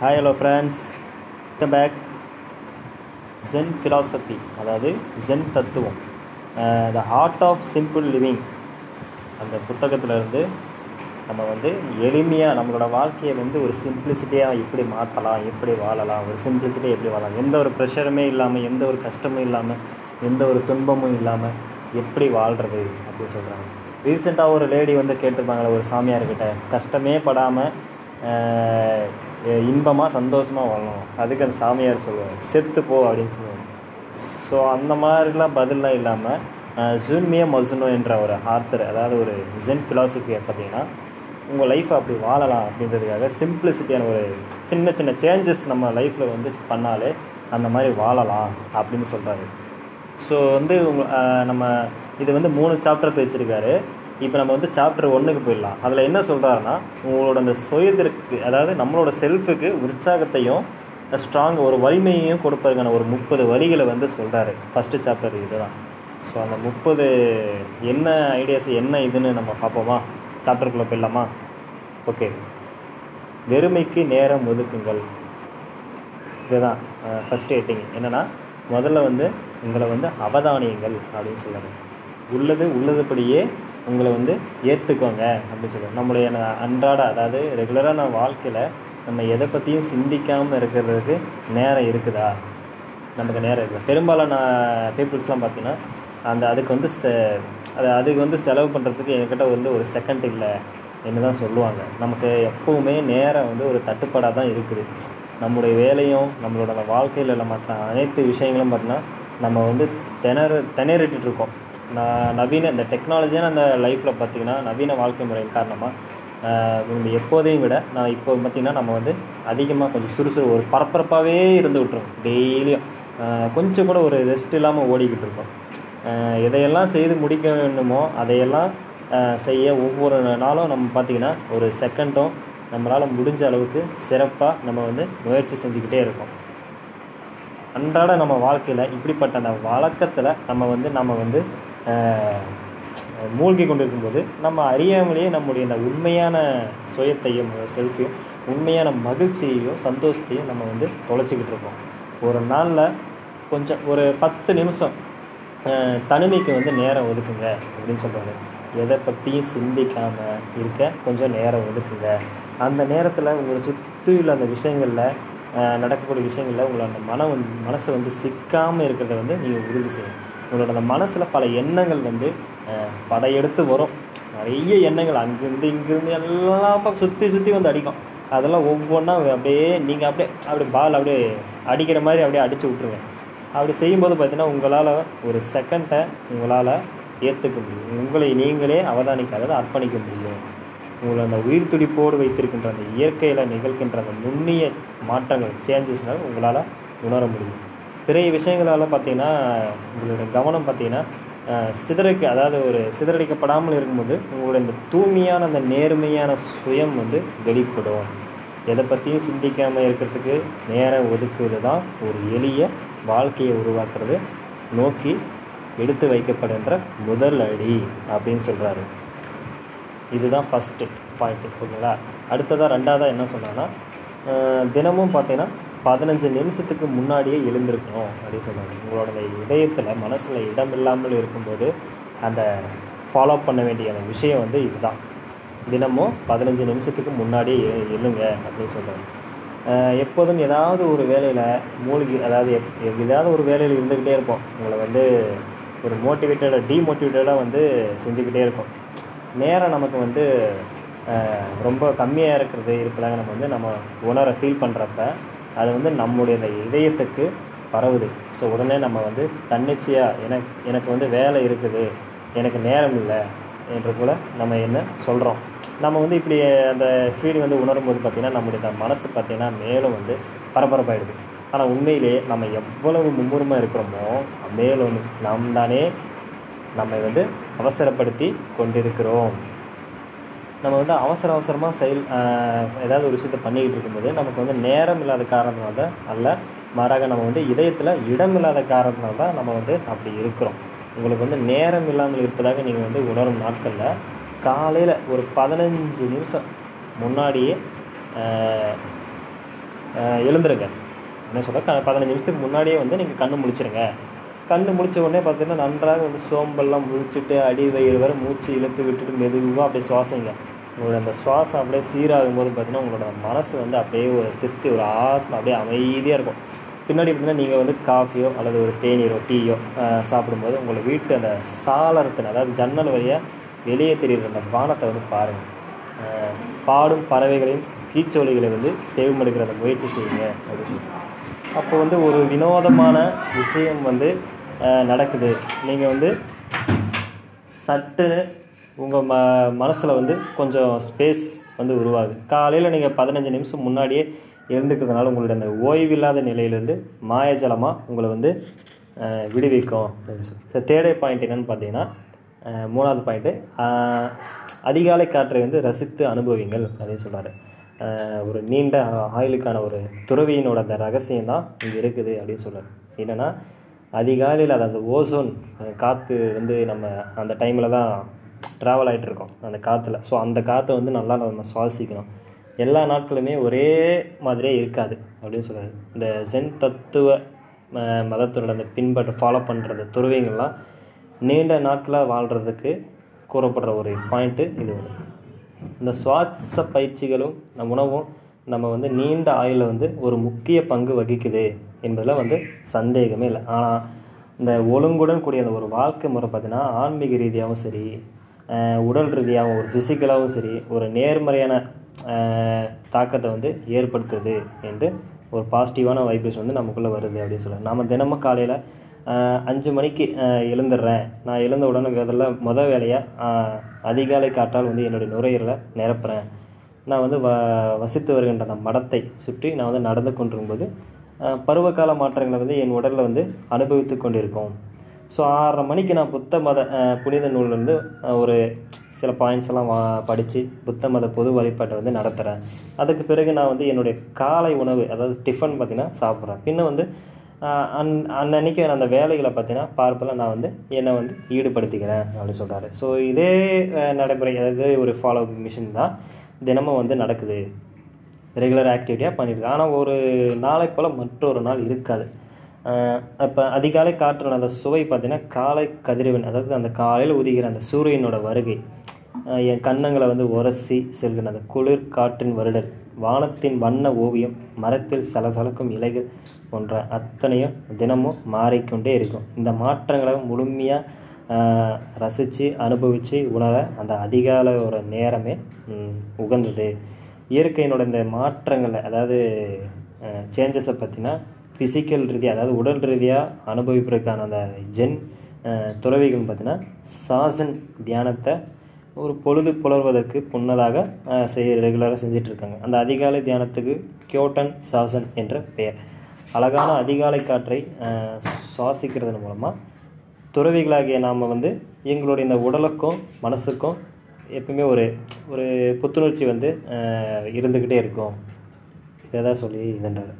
Hi hello friends back Zen philosophy அதாவது Zen தத்துவம். The heart of simple living அந்த புத்தகத்தில் இருந்து நம்ம வந்து எளிமையாக நம்மளோட வாழ்க்கையை வந்து ஒரு சிம்பிளிசிட்டியாக எப்படி மாற்றலாம் எப்படி வாழலாம் ஒரு சிம்பிளிசிட்டியாக எப்படி வாழலாம் எந்த ஒரு ப்ரெஷருமே இல்லாமல் எந்த ஒரு கஷ்டமும் இல்லாமல் எந்த ஒரு துன்பமும் இல்லாமல் எப்படி வாழ்கிறது அப்படின்னு சொல்கிறாங்க ரீசெண்டாக ஒரு லேடி வந்து கேட்டிருப்பாங்களே ஒரு சாமியார்கிட்ட கஷ்டமே படாமல் uh, இன்பமாக சந்தோஷமாக வாழணும். அதுக்கு அந்த சாமியார் சொல்லுவார். செத்து போ அப்படின்னு சொல்லுவாங்க ஸோ அந்த மாதிரிலாம் பதிலாம் இல்லாமல் ஜூன்மிய மசுனோ என்ற ஒரு ஆர்த்தர் அதாவது ஒரு ஜென் ஃபிலாசபியை பார்த்தீங்கன்னா உங்கள் லைஃப்பை அப்படி வாழலாம் அப்படின்றதுக்காக சிம்பிளிசிட்டியான ஒரு சின்ன சின்ன சேஞ்சஸ் நம்ம லைஃப்பில் வந்து பண்ணாலே அந்த மாதிரி வாழலாம் அப்படின்னு சொல்கிறாரு ஸோ வந்து உங்க நம்ம இது வந்து மூணு சாப்டர் பிரிச்சிருக்காரு இப்போ நம்ம வந்து சாப்டர் ஒன்றுக்கு போயிடலாம். அதில் என்ன சொல்கிறாருன்னா உங்களோட அந்த சுயத்திற்கு அதாவது நம்மளோட செல்ஃபுக்கு உற்சாகத்தையும் ஸ்ட்ராங் ஒரு வலிமையையும் கொடுப்பதுக்கான ஒரு முப்பது வரிகளை வந்து சொல்கிறாரு ஃபஸ்ட்டு சாப்டர் இதுதான். ஸோ அந்த முப்பது என்ன ஐடியாஸ் என்ன இதுன்னு நம்ம பார்ப்போமா? சாப்டருக்குள்ளே போயிடலாமா? ஓகே வெறுமைக்கு நேரம் ஒதுக்குங்கள். இதுதான் ஃபஸ்ட் ஹெட்டிங் என்னென்னா முதல்ல வந்து உங்களை வந்து அவதானியங்கள் அப்படின்னு சொல்லுவாங்க உள்ளது உள்ளதுபடியே உங்களை வந்து ஏற்றுக்கோங்க அப்படின்னு சொல்லுவோம் நம்மளுடைய அன்றாட அதாவது ரெகுலராக நான் வாழ்க்கையில் நம்ம எதை பற்றியும் சிந்திக்காமல் இருக்கிறதுக்கு நேரம் இருக்குதா? நமக்கு நேரம் இருக்குது பெரும்பாலான பீப்புள்ஸ்லாம் பார்த்தீங்கன்னா அந்த அதுக்கு வந்து செ அது அதுக்கு வந்து செலவு பண்ணுறதுக்கு என்கிட்ட வந்து ஒரு செகண்ட் இல்லை என்ன தான் சொல்லுவாங்க. நமக்கு எப்போவுமே நேரம் வந்து ஒரு தட்டுப்பாடாக தான் இருக்குது. நம்முடைய வேலையும் நம்மளோட அந்த வாழ்க்கையில் மற்ற அனைத்து விஷயங்களும் பார்த்தீங்கன்னா நம்ம வந்து திணற திணறிட்டு இருக்கோம். நான் நவீன இந்த டெக்னாலஜியான அந்த லைஃப்பில் பார்த்திங்கன்னா நவீன வாழ்க்கை முறையின் காரணமாக எப்போதையும் விட நான் இப்போ பார்த்திங்கன்னா நம்ம வந்து அதிகமாக கொஞ்சம் சுறுசுறு ஒரு பரபரப்பாகவே இருந்து விட்டுருவோம் டெய்லியும் கொஞ்சம் கூட ஒரு ரெஸ்ட் இல்லாமல் ஓடிக்கிட்டு இருக்கோம் எதையெல்லாம் செய்து முடிக்க வேண்டுமோ அதையெல்லாம் செய்ய ஒவ்வொரு நாளும் நம்ம பார்த்திங்கன்னா ஒரு செகண்டும் நம்மளால் முடிஞ்ச அளவுக்கு சிறப்பாக நம்ம வந்து முயற்சி செஞ்சுக்கிட்டே இருக்கோம். அன்றாட நம்ம வாழ்க்கையில் இப்படிப்பட்ட அந்த வழக்கத்தில் நம்ம வந்து நம்ம வந்து மூழ்கி கொண்டிருக்கும்போது நம்ம அறியாமலேயே நம்முடைய இந்த உண்மையான சுயத்தையும் செல்ஃபையும் உண்மையான மகிழ்ச்சியையும் சந்தோஷத்தையும் நம்ம வந்து தொலைச்சிக்கிட்டு இருக்கோம். ஒரு நாளில் கொஞ்சம் ஒரு பத்து நிமிஷம் தனிமைக்கு வந்து நேரம் ஒதுக்குங்க அப்படின்னு சொல்கிறாங்க எதை பற்றியும் சிந்திக்காமல் இருக்க கொஞ்சம் நேரம் ஒதுக்குங்க. அந்த நேரத்தில் உங்களை சுற்றியுள்ள அந்த விஷயங்களில் நடக்கக்கூடிய விஷயங்களில் உங்களை அந்த மனம் வந்து மனசை வந்து சிக்காமல் இருக்கிறத வந்து நீங்கள் உறுதி செய்யணும். உங்களோட அந்த மனசில் பல எண்ணங்கள் வந்து படையெடுத்து வரும். நிறைய எண்ணங்கள் அங்கேருந்து இங்கேருந்து எல்லாம் சுற்றி சுற்றி வந்து அடிக்கும். அதெல்லாம் ஒவ்வொன்றா அப்படியே நீங்கள் அப்படியே அப்படியே பால் அப்படியே அடிக்கிற மாதிரி அப்படியே அடித்து விட்ருங்க அப்படி செய்யும்போது பார்த்தீங்கன்னா உங்களால் ஒரு செகண்டை உங்களால் ஏற்றுக்க முடியும். உங்களை நீங்களே அவதானிக்காததை அர்ப்பணிக்க முடியும். உங்களை அந்த உயிர் துடிப்போடு வைத்திருக்கின்ற அந்த இயற்கையில் நிகழ்கின்ற அந்த நுண்ணிய மாற்றங்கள் சேஞ்சஸ்னால் உங்களால் உணர முடியும். பெரிய விஷயங்களால் பார்த்தீங்கன்னா உங்களோட கவனம் பார்த்தீங்கன்னா சிதறக்கு அதாவது ஒரு சிதறடிக்கப்படாமல் இருக்கும்போது உங்களுடைய இந்த தூய்மையான அந்த நேர்மையான சுயம் வந்து வெளிப்படும். எதை பற்றியும் சிந்திக்காமல் இருக்கிறதுக்கு நேரம் ஒதுக்குவது தான் ஒரு எளிய வாழ்க்கையை உருவாக்குறது. நோக்கி எடுத்து வைக்கப்படுகின்ற முதல் அடி அப்படின்னு சொல்கிறாரு இதுதான் ஃபஸ்ட்டு பாயிண்ட்டு ஓகேங்களா அடுத்ததாக ரெண்டாவதாக என்ன சொன்னான்னா தினமும் பார்த்தீங்கன்னா பதினஞ்சு நிமிஷத்துக்கு முன்னாடியே எழுந்திருக்கணும் அப்படின்னு சொல்லுவாங்க உங்களோட இதயத்தில் மனசில் இடம் இல்லாமல் இருக்கும்போது அந்த ஃபாலோ பண்ண வேண்டிய அந்த விஷயம் வந்து இதுதான். தினமும் பதினஞ்சு நிமிஷத்துக்கு முன்னாடியே எழுங்க அப்படின்னு சொல்கிறாங்க எப்போதும் ஏதாவது ஒரு வேலையில் மூழ்கி அதாவது எப் ஏதாவது ஒரு வேலையில் இருந்துக்கிட்டே இருப்போம். உங்களை வந்து ஒரு மோட்டிவேட்டடாக டீமோட்டிவேட்டடாக வந்து செஞ்சுக்கிட்டே இருக்கும் நேரம் நமக்கு வந்து ரொம்ப கம்மியாக இருக்கிறது இருப்பதாக நம்ம வந்து நம்ம உணர ஃபீல் பண்ணுறப்ப அது வந்து நம்முடைய இந்த இதயத்துக்கு பரவுது. ஸோ உடனே நம்ம வந்து தன்னிச்சையாக எனக்கு எனக்கு வந்து வேலை இருக்குது எனக்கு நேரம் இல்லை என்ற போல் நம்ம என்ன சொல்கிறோம் நம்ம வந்து இப்படி அந்த ஃபீல் வந்து உணரும்போது பார்த்திங்கன்னா நம்முடைய மனசு பார்த்திங்கன்னா மேலும் வந்து பரபரப்பாயிடுது. ஆனால் உண்மையிலே நம்ம எவ்வளவு மும்முரமாக இருக்கிறோமோ மேலும் நாம் தானே நம்மை வந்து அவசரப்படுத்தி கொண்டிருக்கிறோம். நம்ம வந்து அவசர அவசரமாக செயல் ஏதாவது ஒரு விஷயத்தை பண்ணிக்கிட்டு இருக்கும்போது நமக்கு வந்து நேரம் இல்லாத காரணத்தினால தான் அல்ல மாறாக நம்ம வந்து இதயத்தில் இடம் இல்லாத காரணத்தினால தான் நம்ம வந்து அப்படி இருக்கிறோம். உங்களுக்கு வந்து நேரம் இல்லாமல் இருப்பதாக நீங்கள் வந்து உணரும் நாட்களில் காலையில் ஒரு பதினஞ்சு நிமிஷம் முன்னாடியே எழுந்துருங்க. என்ன சொல்ல க பதினஞ்சு நிமிஷத்துக்கு முன்னாடியே வந்து நீங்கள் கண்ணு முடிச்சிருங்க கண்ணு முடிச்ச உடனே பார்த்தீங்கன்னா நன்றாக வந்து சோம்பெல்லாம் முழிச்சிட்டு அடி வயிறு வர மூச்சு இழுத்து விட்டுட்டு மெதுவாக அப்படியே சுவாசிங்க. உங்களோட அந்த சுவாசம் அப்படியே சீராகும் போது பார்த்தீங்கன்னா உங்களோட மனசு வந்து அப்படியே ஒரு திருப்தி ஒரு ஆத்மா அப்படியே அமைதியாக இருக்கும். பின்னாடி பார்த்தீங்கன்னா நீங்கள் வந்து காஃபியோ அல்லது ஒரு தேநீரோ டீயோ சாப்பிடும்போது உங்களை வீட்டு அந்த சாளரத்தின் அதாவது ஜன்னல் வழியாக வெளியே தெரிகிற அந்த வானத்தை வந்து பாருங்கள் பாடும் பறவைகளின் கீச்சொலிகளை வந்து செவிமடுக்கிற அந்த முயற்சி செய்யுங்க அப்படின்னு. அப்போ வந்து ஒரு வினோதமான விஷயம் வந்து நடக்குது. நீங்கள் வந்து சட்டுன்னு உங்கள் ம மனசில் வந்து கொஞ்சம் ஸ்பேஸ் வந்து உருவாகுது. காலையில் நீங்கள் பதினஞ்சு நிமிஷம் முன்னாடியே எழுந்துக்கிறதுனால உங்களுடைய அந்த ஓய்வில்லாத நிலையிலேருந்து மாயஜலமாக உங்களை வந்து விடுவிக்கும். அப்படின்னு சொல்லி ஸோ தேர்டே பாயிண்ட் என்னன்னு பார்த்தீங்கன்னா மூணாவது பாயிண்ட்டு அதிகாலை காற்றை வந்து ரசித்து அனுபவிங்கள் அப்படின்னு சொல்கிறாரு ஒரு நீண்ட ஆயுளுக்கான ஒரு துறவியினோட அந்த ரகசியம் தான் இங்கே இருக்குது அப்படின்னு சொல்கிறார் என்னென்னா அதிகாலையில் அது அந்த ஓசோன் காற்று வந்து நம்ம அந்த டைமில் தான் ட்ராவல் ஆகிட்டு இருக்கோம். அந்த காற்றுல ஸோ அந்த காற்றை வந்து நல்லா நம்ம சுவாசிக்கணும். எல்லா நாட்களுமே ஒரே மாதிரியே இருக்காது அப்படின்னு சொல்கிறாரு இந்த ஜென் தத்துவ ம- மதத்தோட அந்த பின்பற்ற ஃபாலோ பண்ணுறது துறவிங்கள்லாம் நீண்ட நாட்களாக வாழ்கிறதுக்கு கூறப்படுற ஒரு பாயிண்ட்டு இது ஒன்று இந்த சுவாச பயிற்சிகளும் நம்ம உணவும் நம்ம வந்து நீண்ட ஆயுளில் வந்து ஒரு முக்கிய பங்கு வகிக்குது என்பதில் வந்து சந்தேகமே இல்லை. ஆனால் இந்த ஒழுங்குடன் கூடிய அந்த ஒரு வாழ்க்கை முறை பார்த்தீங்கன்னா ஆன்மீக ரீதியாகவும் சரி உடல் ரீதியாகவும் ஒரு ஃபிசிக்கலாகவும் சரி ஒரு நேர்மறையான தாக்கத்தை வந்து ஏற்படுத்துது என்று ஒரு பாசிட்டிவான வைப்ரேஷன் வந்து நமக்குள்ளே வருது அப்படின்னு சொல்லலாம் நம்ம தினமும் காலையில் அஞ்சு மணிக்கு எழுந்துடுறேன். நான் எழுந்த உடனே முதல்ல முத வேலையாக அதிகாலை காட்டால் வந்து என்னுடைய நுரையீரலை நிரப்புறேன். நான் வந்து வ வசித்து வருகின்ற அந்த மடத்தை சுற்றி நான் வந்து நடந்து கொண்டிருக்கும்போது பருவகால மாற்றங்களை வந்து என் உடலில் வந்து அனுபவித்து கொண்டிருக்கோம். ஸோ ஆறரை மணிக்கு நான் புத்த மத புனித நூல்லேருந்து ஒரு சில பாயிண்ட்ஸ் எல்லாம் வா படித்து புத்த மத பொது வழிபாட்டை வந்து நடத்துகிறேன் அதுக்கு பிறகு நான் வந்து என்னுடைய காலை உணவு அதாவது டிஃபன் பார்த்திங்கன்னா சாப்பிட்றேன். பின்ன வந்து அன் அன்னன்னைக்கு அந்த வேலைகளை பார்த்தீங்கன்னா பார்ப்பதில் நான் வந்து என்னை வந்து ஈடுபடுத்திக்கிறேன் அப்படின்னு சொல்கிறாரு ஸோ இதே நடைமுறை அதாவது ஒரு ஃபாலோ மிஷின் தான். தினமும் வந்து நடக்குது. ரெகுலர் ஆக்டிவிட்டியாக பண்ணியிருக்கு ஆனால் ஒரு நாளை போல் மற்றொரு நாள் இருக்காது. இப்போ அதிகாலை காற்றோட அந்த சுவை பார்த்திங்கன்னா காலை கதிரவன் அதாவது அந்த காலையில் உதிக்கிற அந்த சூரியனோட வருகை என் கன்னங்களை வந்து உரசி செல்கிற அந்த குளிர் காற்றின் வருடல் வானத்தின் வண்ண ஓவியம் மரத்தில் சலசலக்கும் இலைகள் போன்ற அத்தனையும் தினமும் மாறிக்கொண்டே இருக்கும். இந்த மாற்றங்களை முழுமையாக ரசித்து அனுபவித்து உணர அந்த அதிகாலையோட நேரமே உகந்தது. இயற்கையினோட இந்த மாற்றங்களை அதாவது சேஞ்சஸை பற்றினா ஃபிசிக்கல் ரீதியாக அதாவது உடல் ரீதியாக அனுபவிப்பதற்கான அந்த ஜென் துறவிகள் பார்த்தீங்கன்னா சாசன் தியானத்தை ஒரு பொழுது புலர்வதற்கு முன்னதாக செய்ய ரெகுலராக செஞ்சிட்ருக்காங்க. அந்த அதிகாலை தியானத்துக்கு கியோட்டன் சாசன் என்ற பெயர். அழகான அதிகாலை காற்றை சுவாசிக்கிறதன் மூலமாக துறவிகளாகிய நாம் வந்து எங்களுடைய இந்த உடலுக்கும் மனசுக்கும் எப்பவுமே ஒரு ஒரு புத்துணர்ச்சி வந்து இருந்துக்கிட்டே இருக்கும். இதை தான் சொல்லி இதுன்றார்.